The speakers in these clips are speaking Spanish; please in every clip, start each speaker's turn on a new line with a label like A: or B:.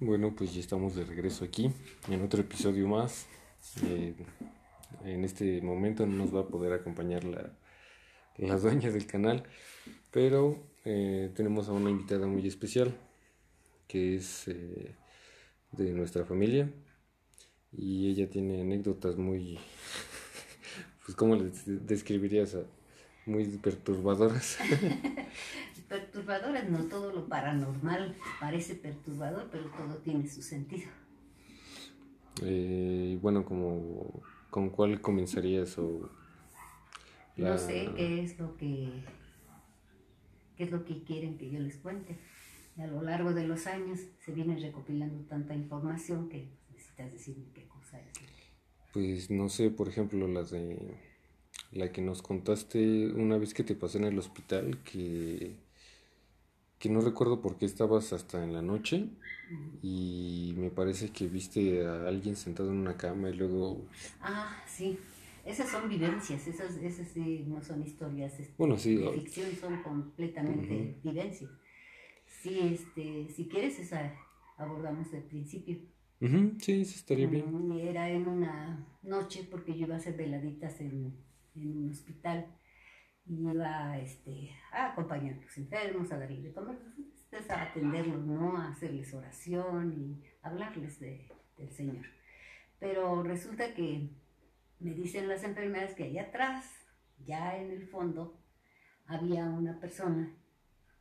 A: Bueno, pues ya estamos de regreso aquí en otro episodio más. Eh, en este momento no nos va a poder acompañar la, la dueña del canal, pero eh, tenemos a una invitada muy especial que es eh, de nuestra familia y ella tiene anécdotas muy, pues ¿cómo les describirías? Muy perturbadoras.
B: perturbadoras, no todo lo paranormal parece perturbador, pero todo tiene su sentido.
A: Eh, bueno, como con cuál comenzarías o
B: no sé qué es lo que qué es lo que quieren que yo les cuente. a lo largo de los años se viene recopilando tanta información que necesitas decirme qué cosa es.
A: Pues no sé, por ejemplo, las de la que nos contaste una vez que te pasé en el hospital que que no recuerdo por qué estabas hasta en la noche y me parece que viste a alguien sentado en una cama y luego...
B: Ah, sí. Esas son vivencias, esas, esas sí no son historias
A: bueno, sí,
B: de ficción, son completamente vivencias. Sí, este, si quieres, esa abordamos del principio.
A: sí, eso estaría bien.
B: Era en una noche porque yo iba a hacer veladitas en, en un hospital iba este, a acompañar a los enfermos, a darles de comer, a atenderlos, ¿no? A hacerles oración y hablarles de, del Señor. Pero resulta que me dicen las enfermeras que allá atrás, ya en el fondo, había una persona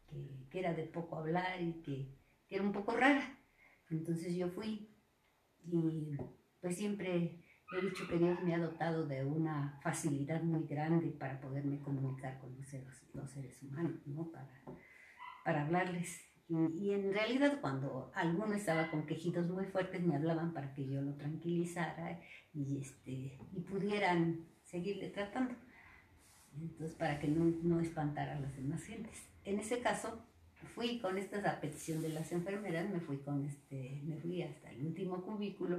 B: que, que era de poco hablar y que, que era un poco rara. Entonces yo fui y pues siempre He dicho que Dios me ha dotado de una facilidad muy grande para poderme comunicar con los seres, humanos, ¿no? Para, para hablarles. Y, en realidad cuando alguno estaba con quejidos muy fuertes me hablaban para que yo lo tranquilizara y, este, y pudieran seguirle tratando. Entonces, para que no, no espantara a las demás gentes. En ese caso, fui con esta petición de las enfermeras, me fui, con este, me fui hasta el último cubículo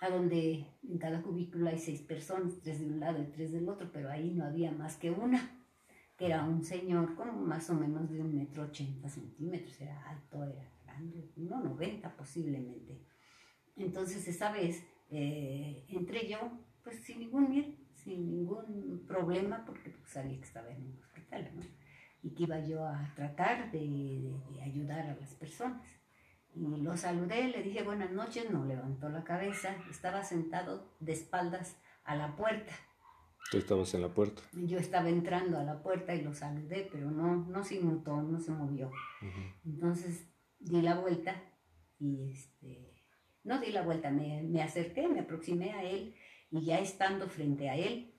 B: a donde en cada cubículo hay seis personas, tres de un lado y tres del otro, pero ahí no había más que una, que era un señor como más o menos de un metro ochenta centímetros, era alto, era grande, no noventa posiblemente. Entonces esa vez eh, entré yo, pues sin ningún miedo, sin ningún problema, porque pues, sabía que estaba en un hospital, ¿no? Y que iba yo a tratar de ayudar a las personas. Y lo saludé, le dije buenas noches, no levantó la cabeza, estaba sentado de espaldas a la puerta.
A: Tú estabas en la puerta.
B: Yo estaba entrando a la puerta y lo saludé, pero no, no se inmutó, no se movió. Entonces di la vuelta y este, no di la vuelta, me, me, acerqué, me aproximé a él y ya estando frente a él,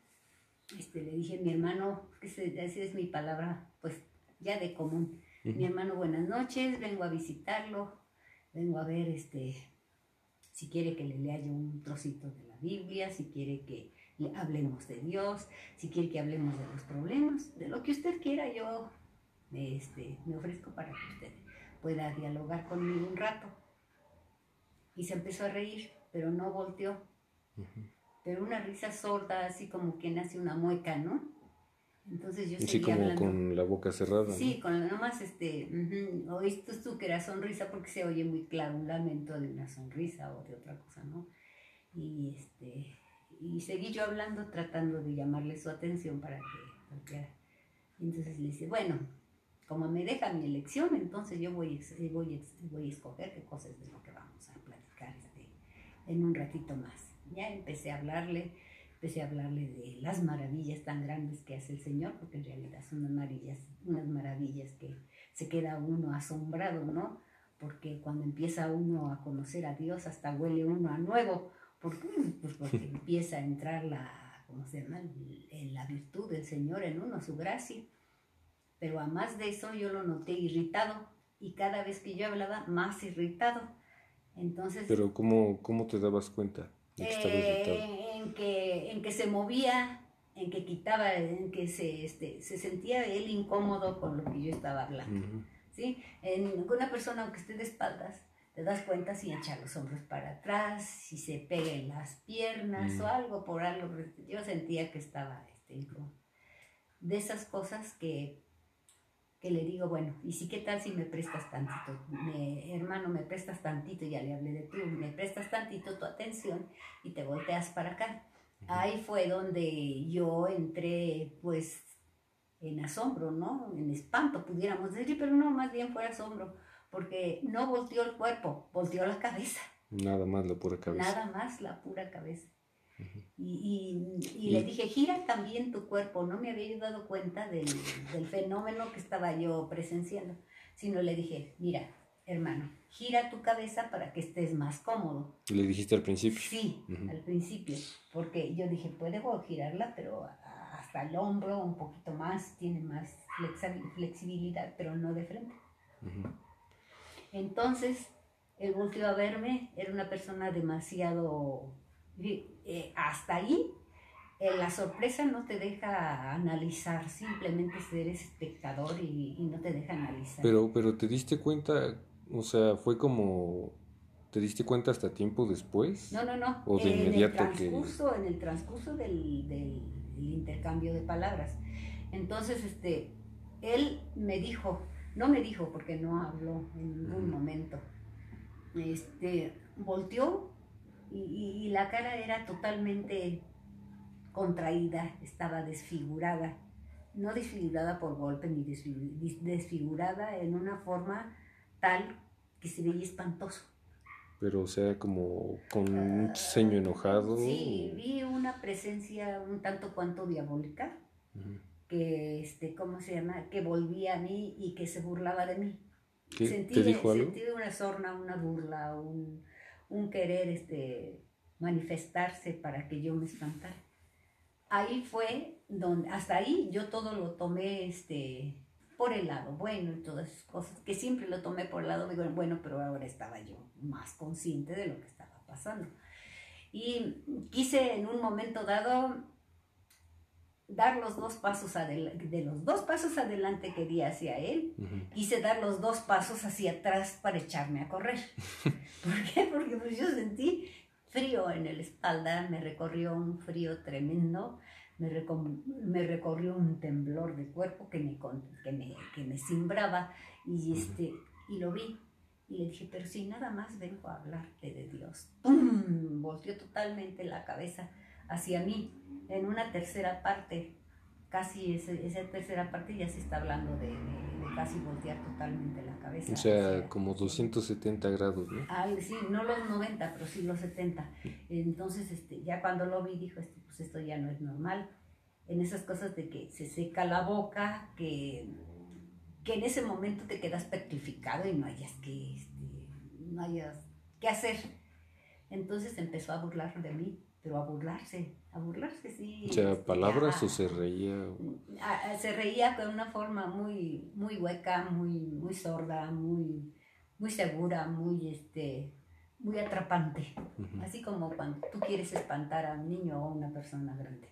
B: este, le dije, mi hermano, que esa es mi palabra, pues ya de común. Mi hermano, buenas noches, vengo a visitarlo, vengo a ver este, si quiere que le lea yo un trocito de la Biblia, si quiere que le hablemos de Dios, si quiere que hablemos de los problemas, de lo que usted quiera, yo me, este, me ofrezco para que usted pueda dialogar conmigo un rato. Y se empezó a reír, pero no volteó. Pero una risa sorda, así como quien hace una mueca, ¿no? Entonces yo
A: Sí, como con la boca cerrada.
B: Sí, con nomás este, oíste tú que era sonrisa porque se oye muy claro un lamento de una sonrisa o de otra cosa, ¿no? Y este, y seguí yo hablando tratando de llamarle su atención para que Entonces le dice, bueno, como me deja mi elección, entonces yo voy, voy, voy a escoger qué cosas de lo que vamos a platicar este, en un ratito más. Ya empecé a hablarle empecé a hablarle de las maravillas tan grandes que hace el Señor, porque en realidad son unas maravillas, unas maravillas que se queda uno asombrado, ¿no? Porque cuando empieza uno a conocer a Dios, hasta huele uno a nuevo, porque, pues porque empieza a entrar la, ¿cómo se llama? La virtud del Señor en uno, su gracia. Pero a más de eso yo lo noté irritado y cada vez que yo hablaba, más irritado. Entonces...
A: Pero ¿cómo, cómo te dabas cuenta?
B: Eh, en, que, en que se movía, en que quitaba, en que se, este, se sentía él incómodo con lo que yo estaba hablando. ¿sí? En una persona, aunque esté de espaldas, te das cuenta si echa los hombros para atrás, si se pega en las piernas o algo por algo. Yo sentía que estaba este, De esas cosas que que le digo, bueno, ¿y si qué tal si me prestas tantito? Me, hermano, me prestas tantito, ya le hablé de tú, me prestas tantito tu atención y te volteas para acá. Ahí fue donde yo entré, pues, en asombro, ¿no? En espanto, pudiéramos decir, pero no, más bien fue asombro, porque no volteó el cuerpo, volteó la cabeza.
A: Nada más la pura cabeza.
B: Nada más la pura cabeza. Y, y, le dije, gira también tu cuerpo. No me había dado cuenta del, del, fenómeno que estaba yo presenciando, sino le dije, mira, hermano, gira tu cabeza para que estés más cómodo.
A: ¿Le dijiste al principio?
B: Sí, al principio, porque yo dije, puedo girarla, pero hasta el hombro, un poquito más, tiene más flexibilidad, pero no de frente. Entonces, él volvió a verme, era una persona demasiado eh, hasta ahí eh, la sorpresa no te deja analizar, simplemente eres espectador y, no te deja analizar.
A: Pero, pero te diste cuenta, o sea, fue como, ¿te diste cuenta hasta tiempo después?
B: No, no, no.
A: O de
B: en
A: inmediato
B: el transcurso, En el transcurso del, del, intercambio de palabras. Entonces, este, él me dijo, no me dijo porque no habló en ningún momento, este, volteó y, la cara era totalmente contraída, estaba desfigurada, no desfigurada por golpe ni desfigurada en una forma tal que se veía espantoso.
A: Pero o sea, como con un ceño enojado.
B: Sí, vi una presencia un tanto cuanto diabólica, que, este, ¿cómo se llama? Que volvía a mí y que se burlaba de mí.
A: ¿Qué? Sentí, ¿Te dijo algo?
B: Sentí una sorna, una burla, un, un querer este, manifestarse para que yo me espantara. Ahí fue donde, hasta ahí yo todo lo tomé este, por el lado bueno y todas esas cosas, que siempre lo tomé por el lado bueno, pero ahora estaba yo más consciente de lo que estaba pasando. Y quise en un momento dado dar los dos pasos adelante, de los dos pasos adelante que di hacia él, quise dar los dos pasos hacia atrás para echarme a correr. ¿Por qué? Porque pues yo sentí frío en la espalda, me recorrió un frío tremendo, me, me recorrió un temblor de cuerpo que me, que me, que me cimbraba y, este, y lo vi. Y le dije, pero si nada más vengo a hablarte de Dios. ¡Pum! Volteó totalmente la cabeza hacia mí en una tercera parte, casi esa tercera parte ya se está hablando de, casi voltear totalmente la cabeza.
A: O sea, como 270 grados, ¿no?
B: Ah, sí, no los 90, pero sí los 70. Entonces, este, ya cuando lo vi, dijo, este, pues esto ya no es normal. En esas cosas de que se seca la boca, que, que en ese momento te quedas petrificado y no hayas que, este, no hayas que hacer. Entonces empezó a burlar de mí pero a burlarse, a burlarse, sí.
A: O sea, este, palabras o se reía.
B: se reía con una forma muy, muy hueca, muy, muy sorda, muy, muy segura, muy, este, muy atrapante. Así como cuando tú quieres espantar a un niño o a una persona grande.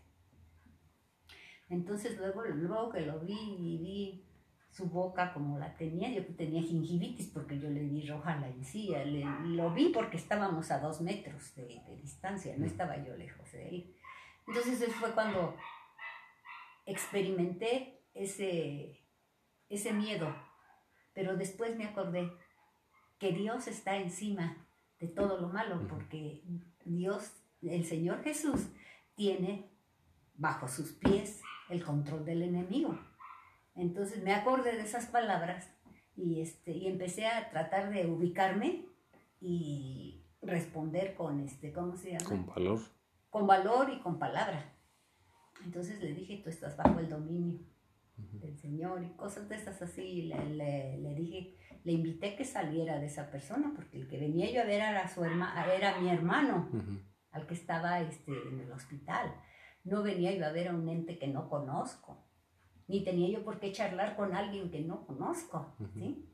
B: Entonces luego, luego que lo vi y vi su boca como la tenía, yo tenía gingivitis porque yo le di roja la encía, le, lo vi porque estábamos a dos metros de, distancia, no estaba yo lejos de él. Entonces fue cuando experimenté ese, ese miedo, pero después me acordé que Dios está encima de todo lo malo, porque Dios, el Señor Jesús, tiene bajo sus pies el control del enemigo. Entonces me acordé de esas palabras y, este, y empecé a tratar de ubicarme y responder con, este, ¿cómo se llama?
A: Con valor.
B: Con valor y con palabra. Entonces le dije, tú estás bajo el dominio del Señor y cosas de esas así. Le, le, dije, le invité que saliera de esa persona porque el que venía yo a ver era, su era mi hermano, al que estaba este, en el hospital. No venía yo a ver a un ente que no conozco ni tenía yo por qué charlar con alguien que no conozco, ¿sí?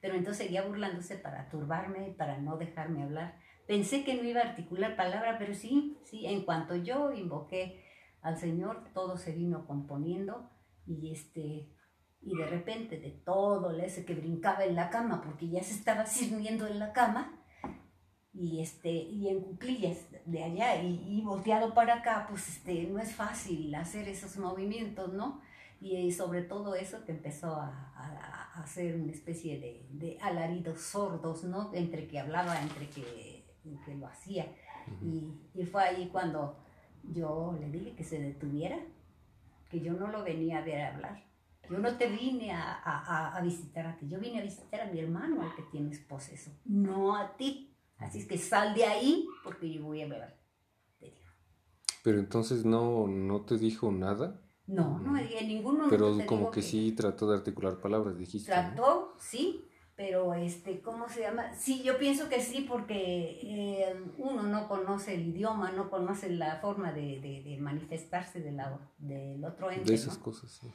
B: Pero entonces seguía burlándose para turbarme, para no dejarme hablar. Pensé que no iba a articular palabra, pero sí, sí, en cuanto yo invoqué al Señor, todo se vino componiendo y este y de repente de todo ese que brincaba en la cama porque ya se estaba sirviendo en la cama y este y en cuclillas de allá y, y volteado para acá pues este no es fácil hacer esos movimientos no Y sobre todo eso que empezó a, a, hacer una especie de, de, alaridos sordos, ¿no? Entre que hablaba, entre que, que lo hacía. y, y, fue ahí cuando yo le dije que se detuviera, que yo no lo venía a ver hablar. Yo no te vine a, a, a visitar a ti, yo vine a visitar a mi hermano, al que tienes poseso, no a ti. Así es que sal de ahí porque yo voy a beber.
A: Pero entonces no, no te dijo nada.
B: No, no, en ningún momento.
A: Pero como que, sí trató de articular palabras, dijiste.
B: Trató, sí, pero este, ¿cómo se llama? Sí, yo pienso que sí, porque eh, uno no conoce el idioma, no conoce la forma de, de, manifestarse de la, del otro ente.
A: De esas cosas, sí.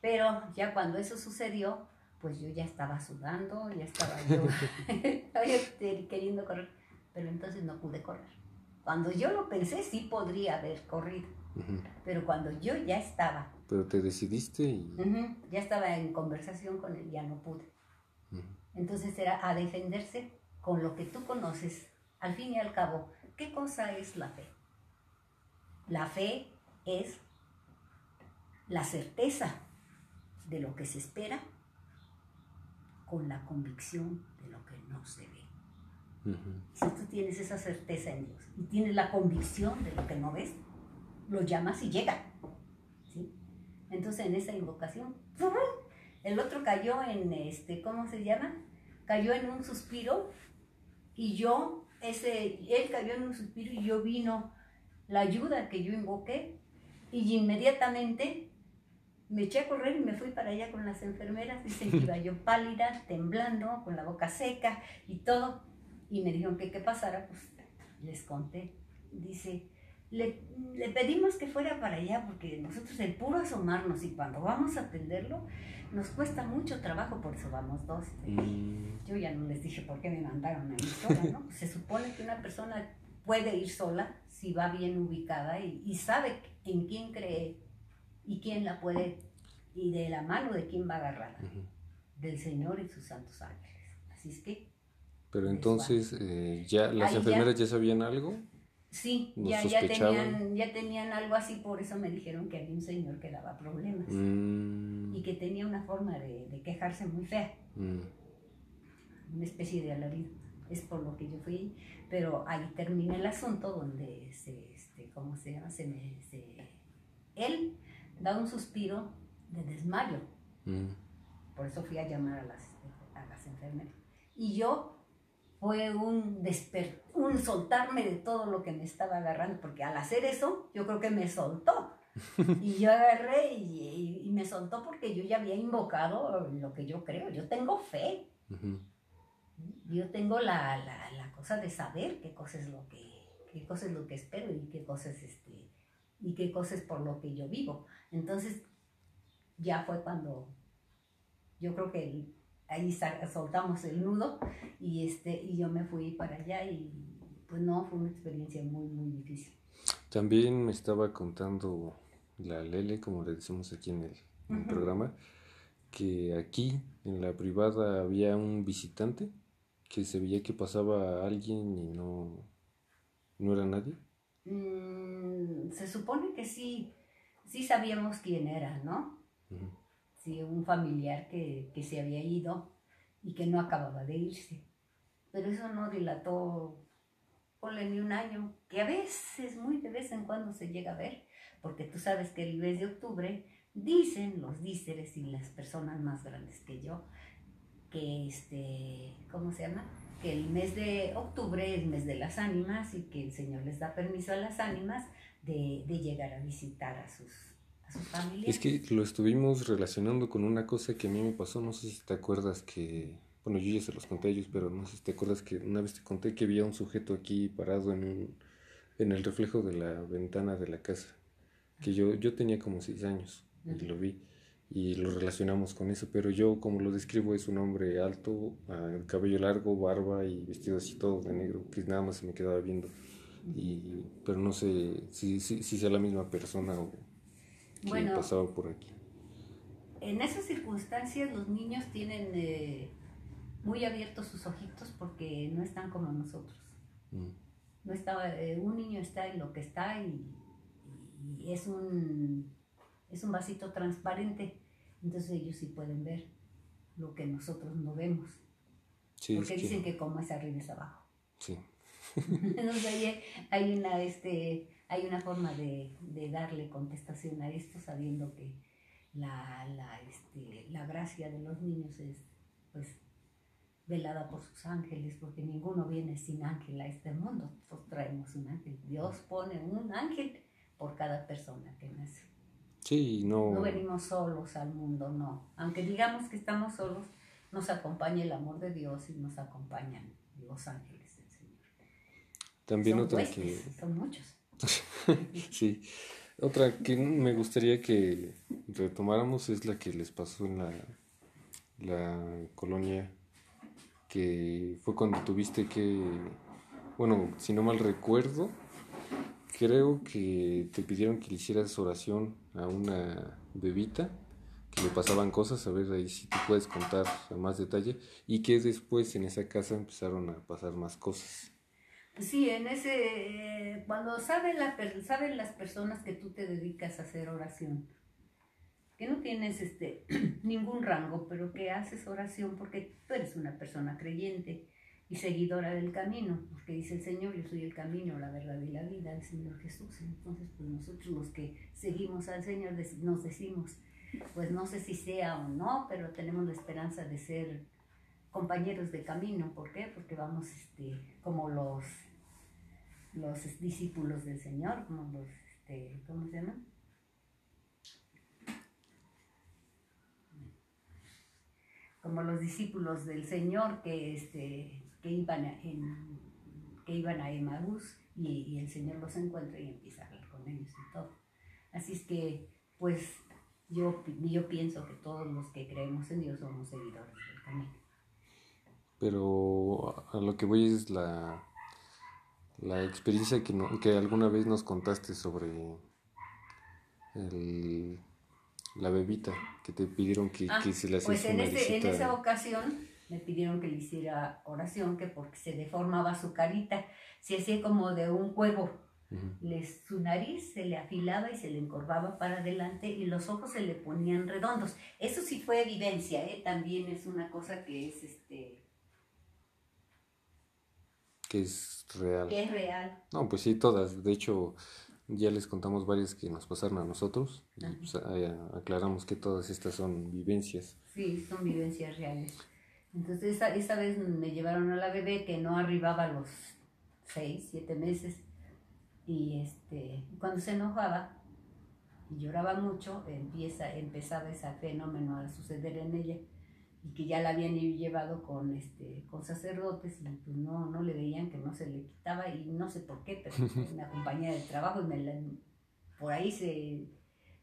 B: Pero ya cuando eso sucedió, pues yo ya estaba sudando, ya estaba yo queriendo correr, pero entonces no pude correr. Cuando yo lo pensé, sí podría haber corrido. Pero cuando yo ya estaba.
A: Pero te decidiste y.
B: ya estaba en conversación con él, ya no pude. Entonces era a defenderse con lo que tú conoces. Al fin y al cabo, ¿qué cosa es la fe? La fe es la certeza de lo que se espera con la convicción de lo que no se ve. Si tú tienes esa certeza en Dios y tienes la convicción de lo que no ves, lo llamas y llega. ¿sí? Entonces en esa invocación, el otro cayó en, este, ¿cómo se llama? Cayó en un suspiro y yo, ese, él cayó en un suspiro y yo vino la ayuda que yo invoqué y inmediatamente me eché a correr y me fui para allá con las enfermeras. Dicen que iba yo pálida, temblando, con la boca seca y todo. Y me dijeron que qué pasara, pues les conté. Dice, le, le, pedimos que fuera para allá porque nosotros el puro asomarnos y cuando vamos a atenderlo nos cuesta mucho trabajo, por eso vamos dos. Mm. Yo ya no les dije por qué me mandaron a ir sola, ¿no? Se supone que una persona puede ir sola si va bien ubicada y, y sabe en quién cree y quién la puede y de la mano de quién va a agarrar, del Señor y sus santos ángeles. Así es que
A: pero entonces, eh, ya ¿las enfermeras ya, sabían algo?
B: Sí, ya, ya, tenían, ya tenían algo así, por eso me dijeron que había un señor que daba problemas mm. y que tenía una forma de, de quejarse muy fea, mm. una especie de alarido. Es por lo que yo fui, pero ahí termina el asunto donde se, este, ¿cómo se llama? Se me, se, él da un suspiro de desmayo. Mm. Por eso fui a llamar a las, a las enfermeras. Y yo fue un, desper un soltarme de todo lo que me estaba agarrando, porque al hacer eso, yo creo que me soltó. Y yo agarré y, y, me soltó porque yo ya había invocado lo que yo creo. Yo tengo fe. Yo tengo la, la, la, cosa de saber qué cosa es lo que, qué cosa es lo que espero y qué cosa es este, y qué por lo que yo vivo. Entonces, ya fue cuando yo creo que ahí soltamos el nudo y, este, y yo me fui para allá y pues no, fue una experiencia muy, muy difícil.
A: También me estaba contando la Lele, como le decimos aquí en el, programa, que aquí en la privada había un visitante que se veía que pasaba a alguien y no, no era nadie.
B: Mm, se supone que sí, sí sabíamos quién era, ¿no? Un familiar que, se había ido y que no acababa de irse. Pero eso no dilató, ponle ni un año, que a veces, muy de vez en cuando se llega a ver, porque tú sabes que el mes de octubre dicen los díceres y las personas más grandes que yo, que este, ¿cómo se llama? Que el mes de octubre es mes de las ánimas y que el Señor les da permiso a las ánimas de llegar a visitar a sus
A: es que lo estuvimos relacionando con una cosa que a mí me pasó, no sé si te acuerdas que, bueno, yo ya se los conté a ellos, pero no sé si te acuerdas que una vez te conté que había un sujeto aquí parado en, un, en el reflejo de la ventana de la casa, que yo, yo tenía como seis años y lo vi y lo relacionamos con eso, pero yo como lo describo es un hombre alto, ah, el cabello largo, barba y vestido así todo de negro, que nada más se me quedaba viendo, y, pero no sé si, si, si sea la misma persona o bueno, pasaba por aquí.
B: En esas circunstancias los niños tienen eh, muy abiertos sus ojitos porque no están como nosotros. Mm. No estaba, eh, un niño está en lo que está y, es un es un vasito transparente, entonces ellos sí pueden ver lo que nosotros no vemos. porque dicen que... como es arriba es abajo. Sí. entonces hay, hay, una, este, hay una forma de, de, darle contestación a esto sabiendo que la, la, este, la gracia de los niños es pues velada por sus ángeles, porque ninguno viene sin ángel a este mundo. Todos traemos un ángel. Dios pone un ángel por cada persona que nace.
A: Sí, no.
B: No venimos solos al mundo, no. Aunque digamos que estamos solos, nos acompaña el amor de Dios y nos acompañan los ángeles del Señor.
A: También otra que.
B: Son muchos.
A: sí. Otra que me gustaría que retomáramos es la que les pasó en la, la colonia que fue cuando tuviste que, bueno, si no mal recuerdo, creo que te pidieron que le hicieras oración a una bebita, que le pasaban cosas, a ver ahí si tú puedes contar a más detalle, y que después en esa casa empezaron a pasar más cosas.
B: Sí, en ese, cuando saben, saben las personas que tú te dedicas a hacer oración, que no tienes este, ningún rango, pero que haces oración porque tú eres una persona creyente y seguidora del camino, porque dice el Señor, yo soy el camino, la verdad y la vida, el Señor Jesús. Entonces, pues nosotros los que seguimos al Señor nos decimos, pues no sé si sea o no, pero tenemos la esperanza de ser compañeros de camino. ¿Por qué? Porque vamos este, como los, los discípulos del Señor, como los, este, ¿cómo se llama? como los discípulos del Señor que, este, que, iban, a, en, que iban a Emaús y, y, el Señor los encuentra y empieza a hablar con ellos y todo. Así es que, pues, yo, yo pienso que todos los que creemos en Dios somos seguidores del camino.
A: Pero a lo que voy es la, la experiencia que, que alguna vez nos contaste sobre el la bebita que te pidieron que,
B: ah,
A: se le
B: Pues en, ese, en esa ocasión me pidieron que le hiciera oración, que porque se deformaba su carita, se hacía como de un huevo. su nariz se le afilaba y se le encorvaba para adelante y los ojos se le ponían redondos. Eso sí fue evidencia, ¿eh? también es una cosa que es este...
A: Que es real.
B: Que es real.
A: No, pues sí, todas. De hecho, ya les contamos varias que nos pasaron a nosotros. Pues, aclaramos que todas estas son vivencias.
B: Sí, son vivencias reales. Entonces, esa, esa vez me llevaron a la bebé que no arribaba los seis, siete meses. Y este, cuando se enojaba y lloraba mucho, empieza, empezaba ese fenómeno a suceder en ella y que ya la habían llevado con, este, con sacerdotes y pues no, no le veían que no se le quitaba y no sé por qué, pero una compañía de trabajo y me por ahí se,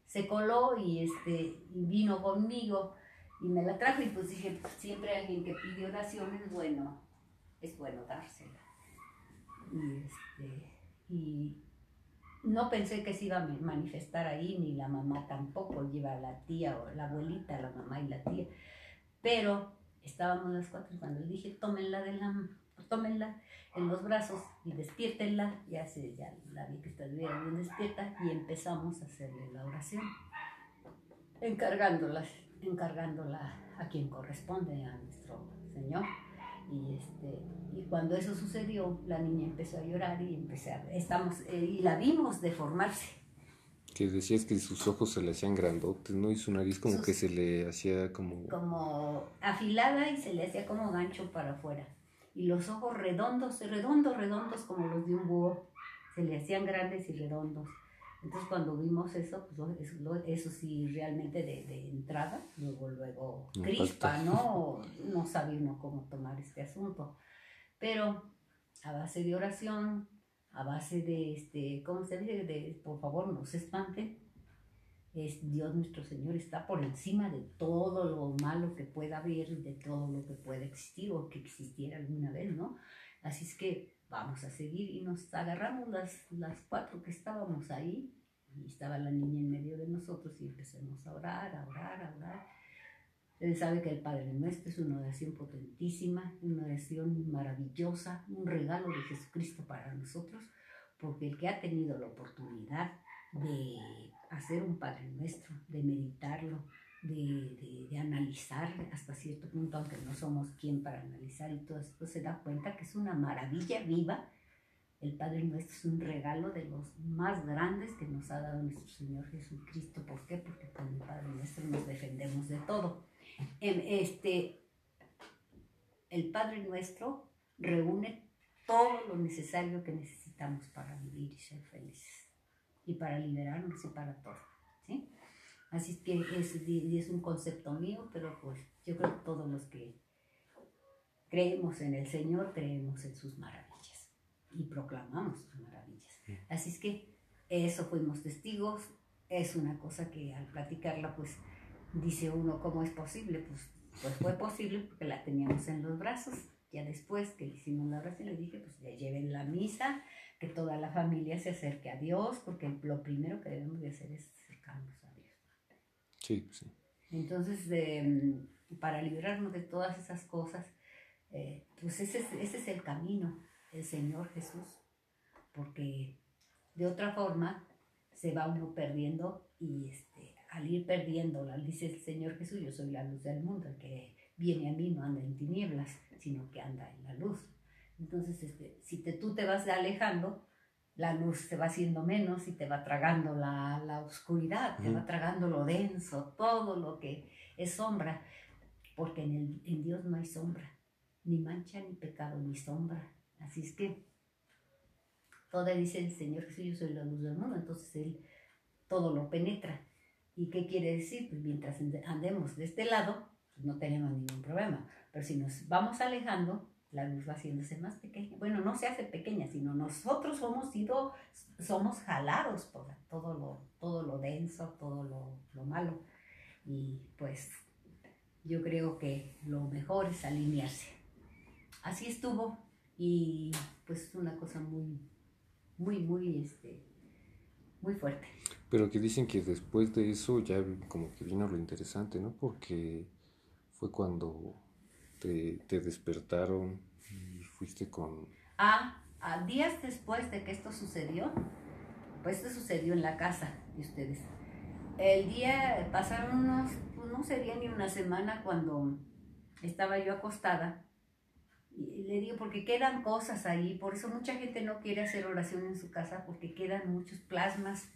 B: se coló y, este, vino conmigo y me la trajo y pues dije, siempre alguien que pide oración es bueno, es bueno dársela. Y, este, y no pensé que se iba a manifestar ahí, ni la mamá tampoco, lleva la tía o la abuelita, la mamá y la tía pero estábamos las cuatro cuando le dije, tómenla, de la, tómenla en los brazos y despiértenla, ya, se, ya la vi que está bien despierta y empezamos a hacerle la oración, encargándola, encargándola a quien corresponde, a nuestro Señor. Y, este, y cuando eso sucedió, la niña empezó a llorar y, empecé a, estamos, eh, y la vimos deformarse
A: que decías que sus ojos se le hacían grandotes, ¿no? Y su nariz como que se le hacía como...
B: Como afilada y se le hacía como gancho para afuera. Y los ojos redondos, redondos, redondos como los de un búho. Se le hacían grandes y redondos. Entonces cuando vimos eso, pues eso, eso sí realmente de, de, entrada, luego, luego crispa, ¿no? No sabe uno cómo tomar este asunto. Pero a base de oración, a base de, este, ¿cómo se dice? De, por favor, no se espanten. Es, Dios nuestro Señor está por encima de todo lo malo que pueda haber, de todo lo que pueda existir o que existiera alguna vez, ¿no? Así es que vamos a seguir y nos agarramos las, las cuatro que estábamos ahí y estaba la niña en medio de nosotros y empezamos a orar, a orar, a orar. Él sabe que el Padre Nuestro es una oración potentísima, una oración maravillosa, un regalo de Jesucristo para nosotros, porque el que ha tenido la oportunidad de hacer un Padre Nuestro, de meditarlo, de, de, analizar hasta cierto punto, aunque no somos quien para analizar y todo esto, se da cuenta que es una maravilla viva. El Padre Nuestro es un regalo de los más grandes que nos ha dado nuestro Señor Jesucristo. ¿Por qué? Porque con el Padre Nuestro nos defendemos de todo. En este, el Padre Nuestro reúne todo lo necesario que necesitamos para vivir y ser felices y para liberarnos y para todo. ¿sí? Así que es, es un concepto mío, pero pues yo creo que todos los que creemos en el Señor creemos en sus maravillas y proclamamos sus maravillas. Así es que eso fuimos testigos, es una cosa que al platicarla pues dice uno cómo es posible, pues, pues fue posible porque la teníamos en los brazos. Ya después que le hicimos la oración le dije pues ya lleven la misa, que toda la familia se acerque a Dios, porque lo primero que debemos de hacer es acercarnos a Dios.
A: Sí, sí.
B: Entonces, mm, para librarnos de todas esas cosas, eh, pues ese es, ese es el camino, el Señor Jesús, porque de otra forma se va uno perdiendo y este, al ir perdiéndola, dice el Señor Jesús, yo soy la luz del mundo, el que viene a mí no anda en tinieblas, sino que anda en la luz. Entonces, este, si te, tú te vas alejando, la luz se va haciendo menos y te va tragando la, la oscuridad, te va tragando lo denso, todo lo que es sombra, porque en, el, en Dios no hay sombra, ni mancha, ni pecado, ni sombra. Así es que todo dice el Señor Jesús, yo soy la luz del mundo, entonces Él todo lo penetra. ¿Y qué quiere decir? Pues mientras andemos de este lado, pues no tenemos ningún problema. Pero si nos vamos alejando, la luz va haciéndose más pequeña. Bueno, no se hace pequeña, sino nosotros hemos sido, somos jalados por todo lo, todo lo denso, todo lo, lo malo. Y pues yo creo que lo mejor es alinearse. Así estuvo y pues es una cosa muy, muy, muy, este, muy fuerte.
A: Pero que dicen que después de eso ya como que vino lo interesante, ¿no? Porque fue cuando te, te despertaron y fuiste con...
B: Ah, a días después de que esto sucedió, pues esto sucedió en la casa de ustedes. El día, pasaron unos, pues no sería ni una semana cuando estaba yo acostada. Le digo, porque quedan cosas ahí, por eso mucha gente no quiere hacer oración en su casa, porque quedan muchos plasmas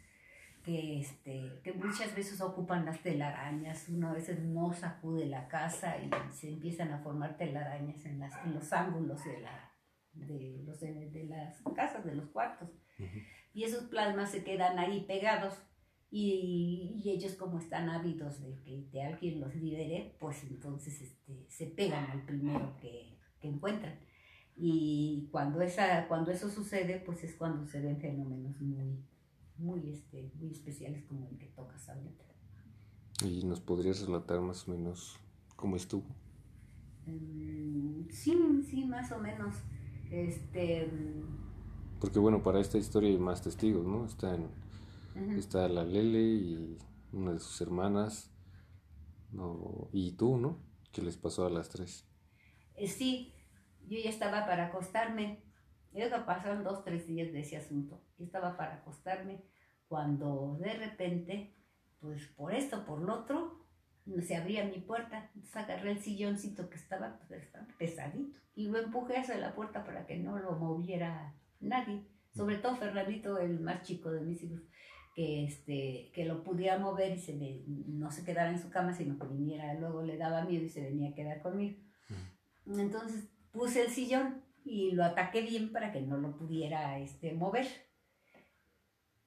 B: que, este, que muchas veces ocupan las telarañas, uno a veces no sacude la casa y se empiezan a formar telarañas en, las, en los ángulos de, la, de, los, de, las casas, de los cuartos. Y esos plasmas se quedan ahí pegados y, y, ellos como están ávidos de que de alguien los libere, pues entonces este, se pegan al primero que, que encuentran. Y cuando, esa, cuando eso sucede, pues es cuando se ven fenómenos muy, muy, este, muy especiales como el que tocas ahorita.
A: ¿Y nos podrías relatar más o menos cómo estuvo?
B: Mm, sí, sí, más o menos. Este,
A: Porque bueno, para esta historia hay más testigos, ¿no? Está, está la Lele y una de sus hermanas, no, y tú, ¿no? ¿Qué les pasó a las tres?
B: Eh, sí, yo ya estaba para acostarme. Eso pasaron dos, tres días de ese asunto. Yo estaba para acostarme cuando de repente, pues por esto, por lo otro, se abría mi puerta, entonces agarré el silloncito que estaba, pues, pesadito y lo empujé hacia la puerta para que no lo moviera nadie, sobre todo Fernandito, el más chico de mis hijos, que, este, que lo pudiera mover y se no se quedara en su cama, sino que viniera, luego le daba miedo y se venía a quedar conmigo. Entonces puse el sillón y lo ataqué bien para que no lo pudiera este, mover.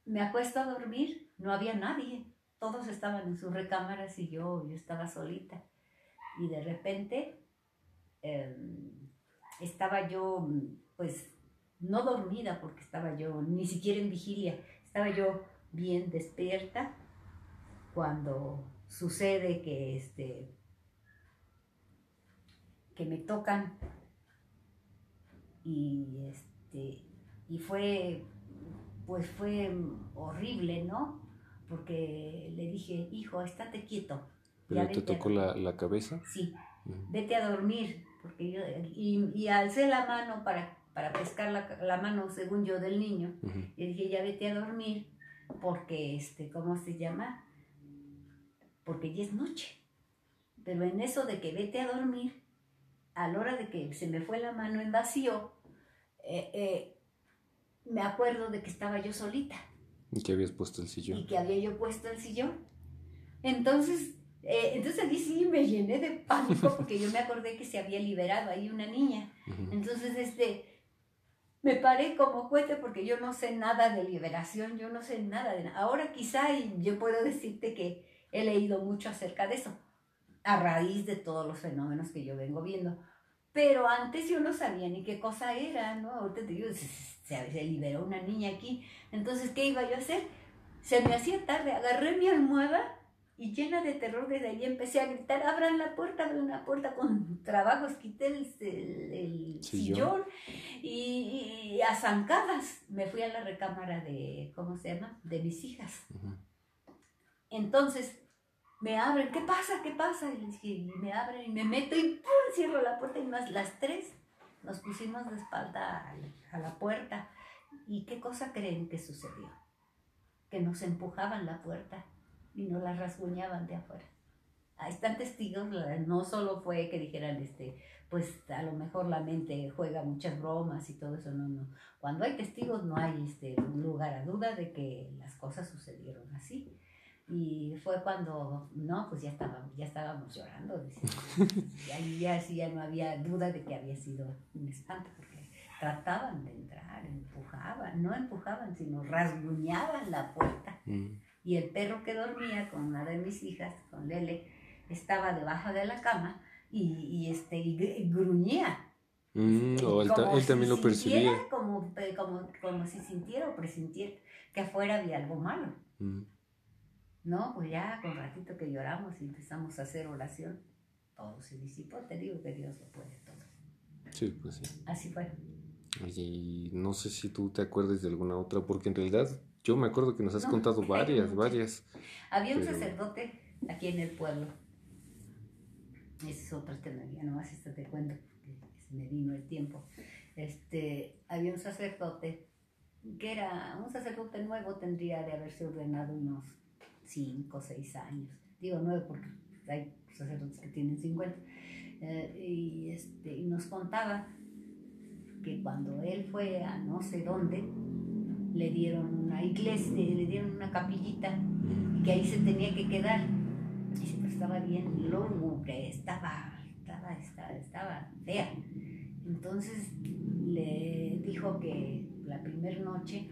B: Me acuesto a dormir, no había nadie, todos estaban en sus recámaras y yo, yo estaba solita. Y de repente em, estaba yo, pues, no dormida porque estaba yo ni siquiera en vigilia, estaba yo bien despierta cuando sucede que este que me tocan y este y fue pues fue horrible, ¿no? Porque le dije, hijo, estate quieto.
A: ¿Pero te tocó la, la, cabeza?
B: Sí, vete a dormir. Porque yo, y, y, alcé la mano para, para pescar la, la, mano, según yo, del niño. Y dije, ya vete a dormir, porque, este, ¿cómo se llama? Porque ya es noche. Pero en eso de que vete a dormir, a la hora de que se me fue la mano en vacío, eh, eh, me acuerdo de que estaba yo solita.
A: Y que habías puesto el sillón.
B: Y que había yo puesto el sillón. Entonces, eh, entonces allí sí me llené de pánico porque yo me acordé que se había liberado ahí una niña. Entonces, este, me paré como cohete porque yo no sé nada de liberación, yo no sé nada de nada. Ahora quizá yo puedo decirte que he leído mucho acerca de eso, a raíz de todos los fenómenos que yo vengo viendo. Pero antes yo no sabía ni qué cosa era, ¿no? Ahorita te digo, se, se liberó una niña aquí. Entonces, ¿qué iba yo a hacer? Se me hacía tarde, agarré mi almohada y llena de terror desde ahí empecé a gritar, abran la puerta, abran la puerta con trabajos, quité el, sillón, y, a zancadas me fui a la recámara de, ¿cómo se llama? De mis hijas. Entonces me abren, ¿qué pasa? ¿Qué pasa? Y, me abren y me meto y ¡pum! cierro la puerta y más las tres nos pusimos de espalda a la puerta. ¿Y qué cosa creen que sucedió? Que nos empujaban la puerta y no las rasguñaban de afuera. Ahí están testigos, no solo fue que dijeran, este, pues a lo mejor la mente juega muchas bromas y todo eso, no, no. Cuando hay testigos no hay este, lugar a duda de que las cosas sucedieron así. Y fue cuando, no, pues ya estábamos, ya estábamos llorando. Y ahí ya, sí, ya no había duda de que había sido un espanto, porque trataban de entrar, empujaban, no empujaban, sino rasguñaban la puerta. Mm y el perro que dormía con una de mis hijas, con Lele, estaba debajo de la cama y, y este, y gruñía.
A: Mm, o él, también lo percibía.
B: Como, como, como, si sintiera o presintiera que afuera había algo malo. Mm. No, pues ya con ratito que lloramos y empezamos a hacer oración, todo se disipó. Te digo que Dios lo puede todo.
A: Sí, pues sí.
B: Así fue.
A: Y no sé si tú te acuerdas de alguna otra, porque en realidad yo me acuerdo que nos has contado varias, varias.
B: Había un sacerdote aquí en el pueblo. Ese es otro tema, ya nomás esto te cuento, porque se me vino el tiempo. Este, había un sacerdote que era un sacerdote nuevo, tendría de haberse ordenado unos 5 o 6 años. Digo nueve porque hay sacerdotes que tienen 50. Eh, y, este, y nos contaba que cuando él fue a no sé dónde, le dieron una iglesia, le dieron una capillita y que ahí se tenía que quedar. Y se estaba bien lúgubre, estaba, estaba, estaba, estaba fea. Entonces le dijo que la primera noche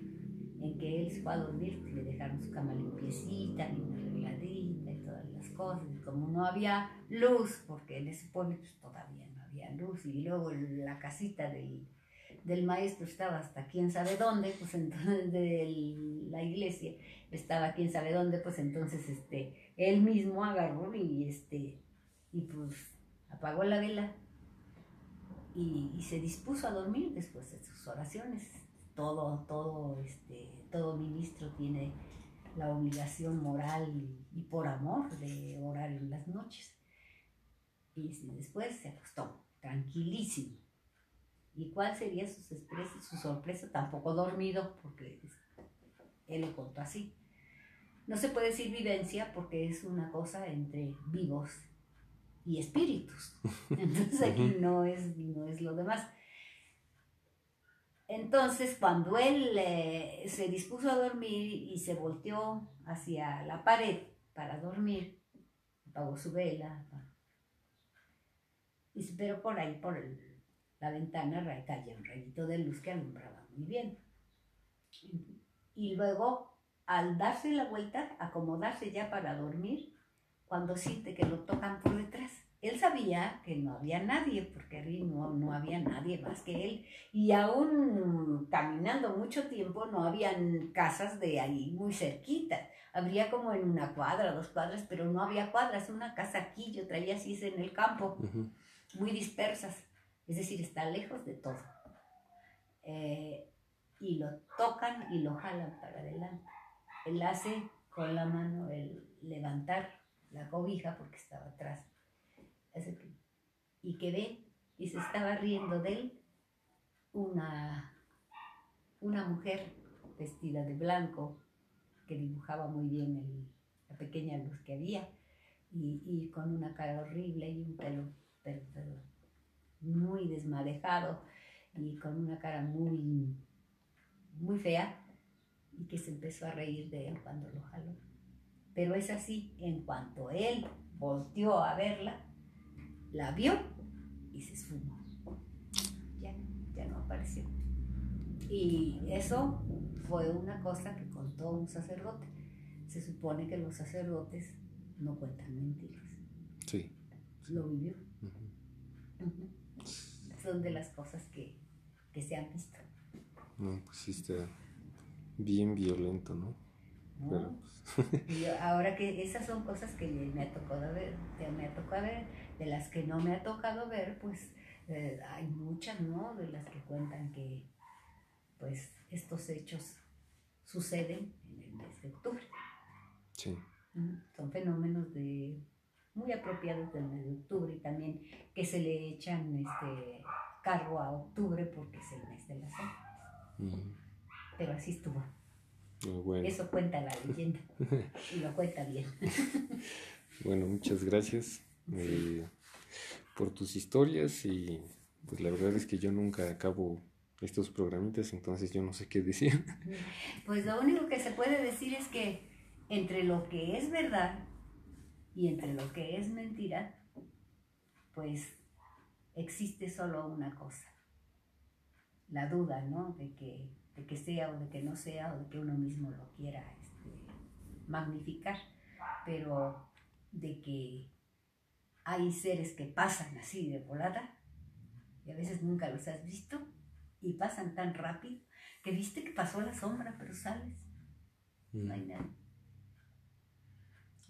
B: en que él se fue a dormir, le dejaron su cama limpiecita, bien arregladita y todas las cosas. Y como no había luz, porque en ese pueblo pues, todavía no había luz, y luego la casita del del maestro estaba hasta quién sabe dónde, pues entonces de la iglesia estaba quién sabe dónde, pues entonces este, él mismo agarró y este, y pues apagó la vela y, se dispuso a dormir después de sus oraciones. Todo, todo, este, todo ministro tiene la obligación moral y, por amor de orar en las noches. Y después se acostó, tranquilísimo ¿Y cuál sería su sorpresa? Su sorpresa tampoco dormido, porque él lo contó así. No se puede decir vivencia porque es una cosa entre vivos y espíritus. Entonces aquí no es, no es lo demás. Entonces, cuando él eh, se dispuso a dormir y se volteó hacia la pared para dormir, apagó su vela, pero por ahí, por la ventana caía un rayito de luz que alumbraba muy bien. Y luego, al darse la vuelta, acomodarse ya para dormir, cuando siente que lo tocan por detrás, él sabía que no había nadie, porque no, no había nadie más que él. Y aún caminando mucho tiempo, no habían casas de ahí muy cerquita. Habría como en una cuadra, dos cuadras, pero no había cuadras. Una casa aquí, yo traía así en el campo, muy dispersas. Es decir, está lejos de todo. Eh, y lo tocan y lo jalan para adelante. Él hace con la mano el levantar la cobija porque estaba atrás. Y que ve y se estaba riendo de él una, una mujer vestida de blanco que dibujaba muy bien el, la pequeña luz que había y, y, con una cara horrible y un pelo pero, pero muy desmadejado y con una cara muy, muy fea y que se empezó a reír de él cuando lo jaló. Pero es así, en cuanto él volteó a verla, la vio y se esfumó. Ya, ya no apareció. Y eso fue una cosa que contó un sacerdote. Se supone que los sacerdotes no cuentan mentiras.
A: Sí.
B: Lo vivió. Uh -huh. Son de las cosas que, que se han visto.
A: No, pues sí está bien violento, ¿no?
B: ¿no?
A: Pero, pues,
B: Y ahora que esas son cosas que me ha tocado ver, me ha tocado ver, de las que no me ha tocado ver, pues eh, hay muchas, ¿no? De las que cuentan que, pues, estos hechos suceden en el mes de octubre.
A: sí.
B: Son fenómenos de muy apropiados del mes de octubre y también que se le echan este cargo a octubre porque es el mes de la sombra.
A: Mm,
B: Pero así estuvo.
A: no, bueno.
B: Eso cuenta la leyenda. Y lo cuenta bien.
A: Bueno, muchas gracias eh, por tus historias y pues la verdad es que yo nunca acabo estos programitas, entonces yo no sé qué decir.
B: Pues lo único que se puede decir es que entre lo que es verdad y entre lo que es mentira, pues existe solo una cosa. La duda, ¿no? De que, de que sea o de que no sea o de que uno mismo lo quiera este, magnificar. Pero de que hay seres que pasan así de volada y a veces nunca los has visto y pasan tan rápido que viste que pasó la sombra, pero sales no hay nada.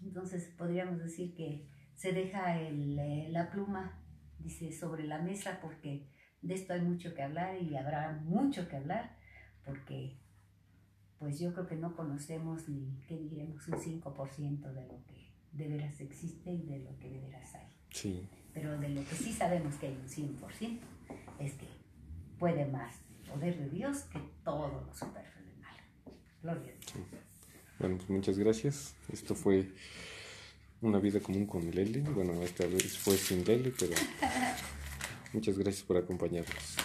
B: Entonces podríamos decir que se deja el, eh, la pluma, dice, sobre la mesa porque de esto hay mucho que hablar y habrá mucho que hablar porque pues yo creo que no conocemos ni, ¿qué diremos? Un 5% de lo que de veras existe y de lo que de veras hay.
A: Sí,
B: Pero de lo que sí sabemos que hay un 100% es que puede más el poder de Dios que todo lo superfluo del mal. Gloria a Dios.
A: bueno, pues muchas gracias. Esto fue una vida común con Lele. Bueno, esta vez fue sin Lele, pero muchas gracias por acompañarnos.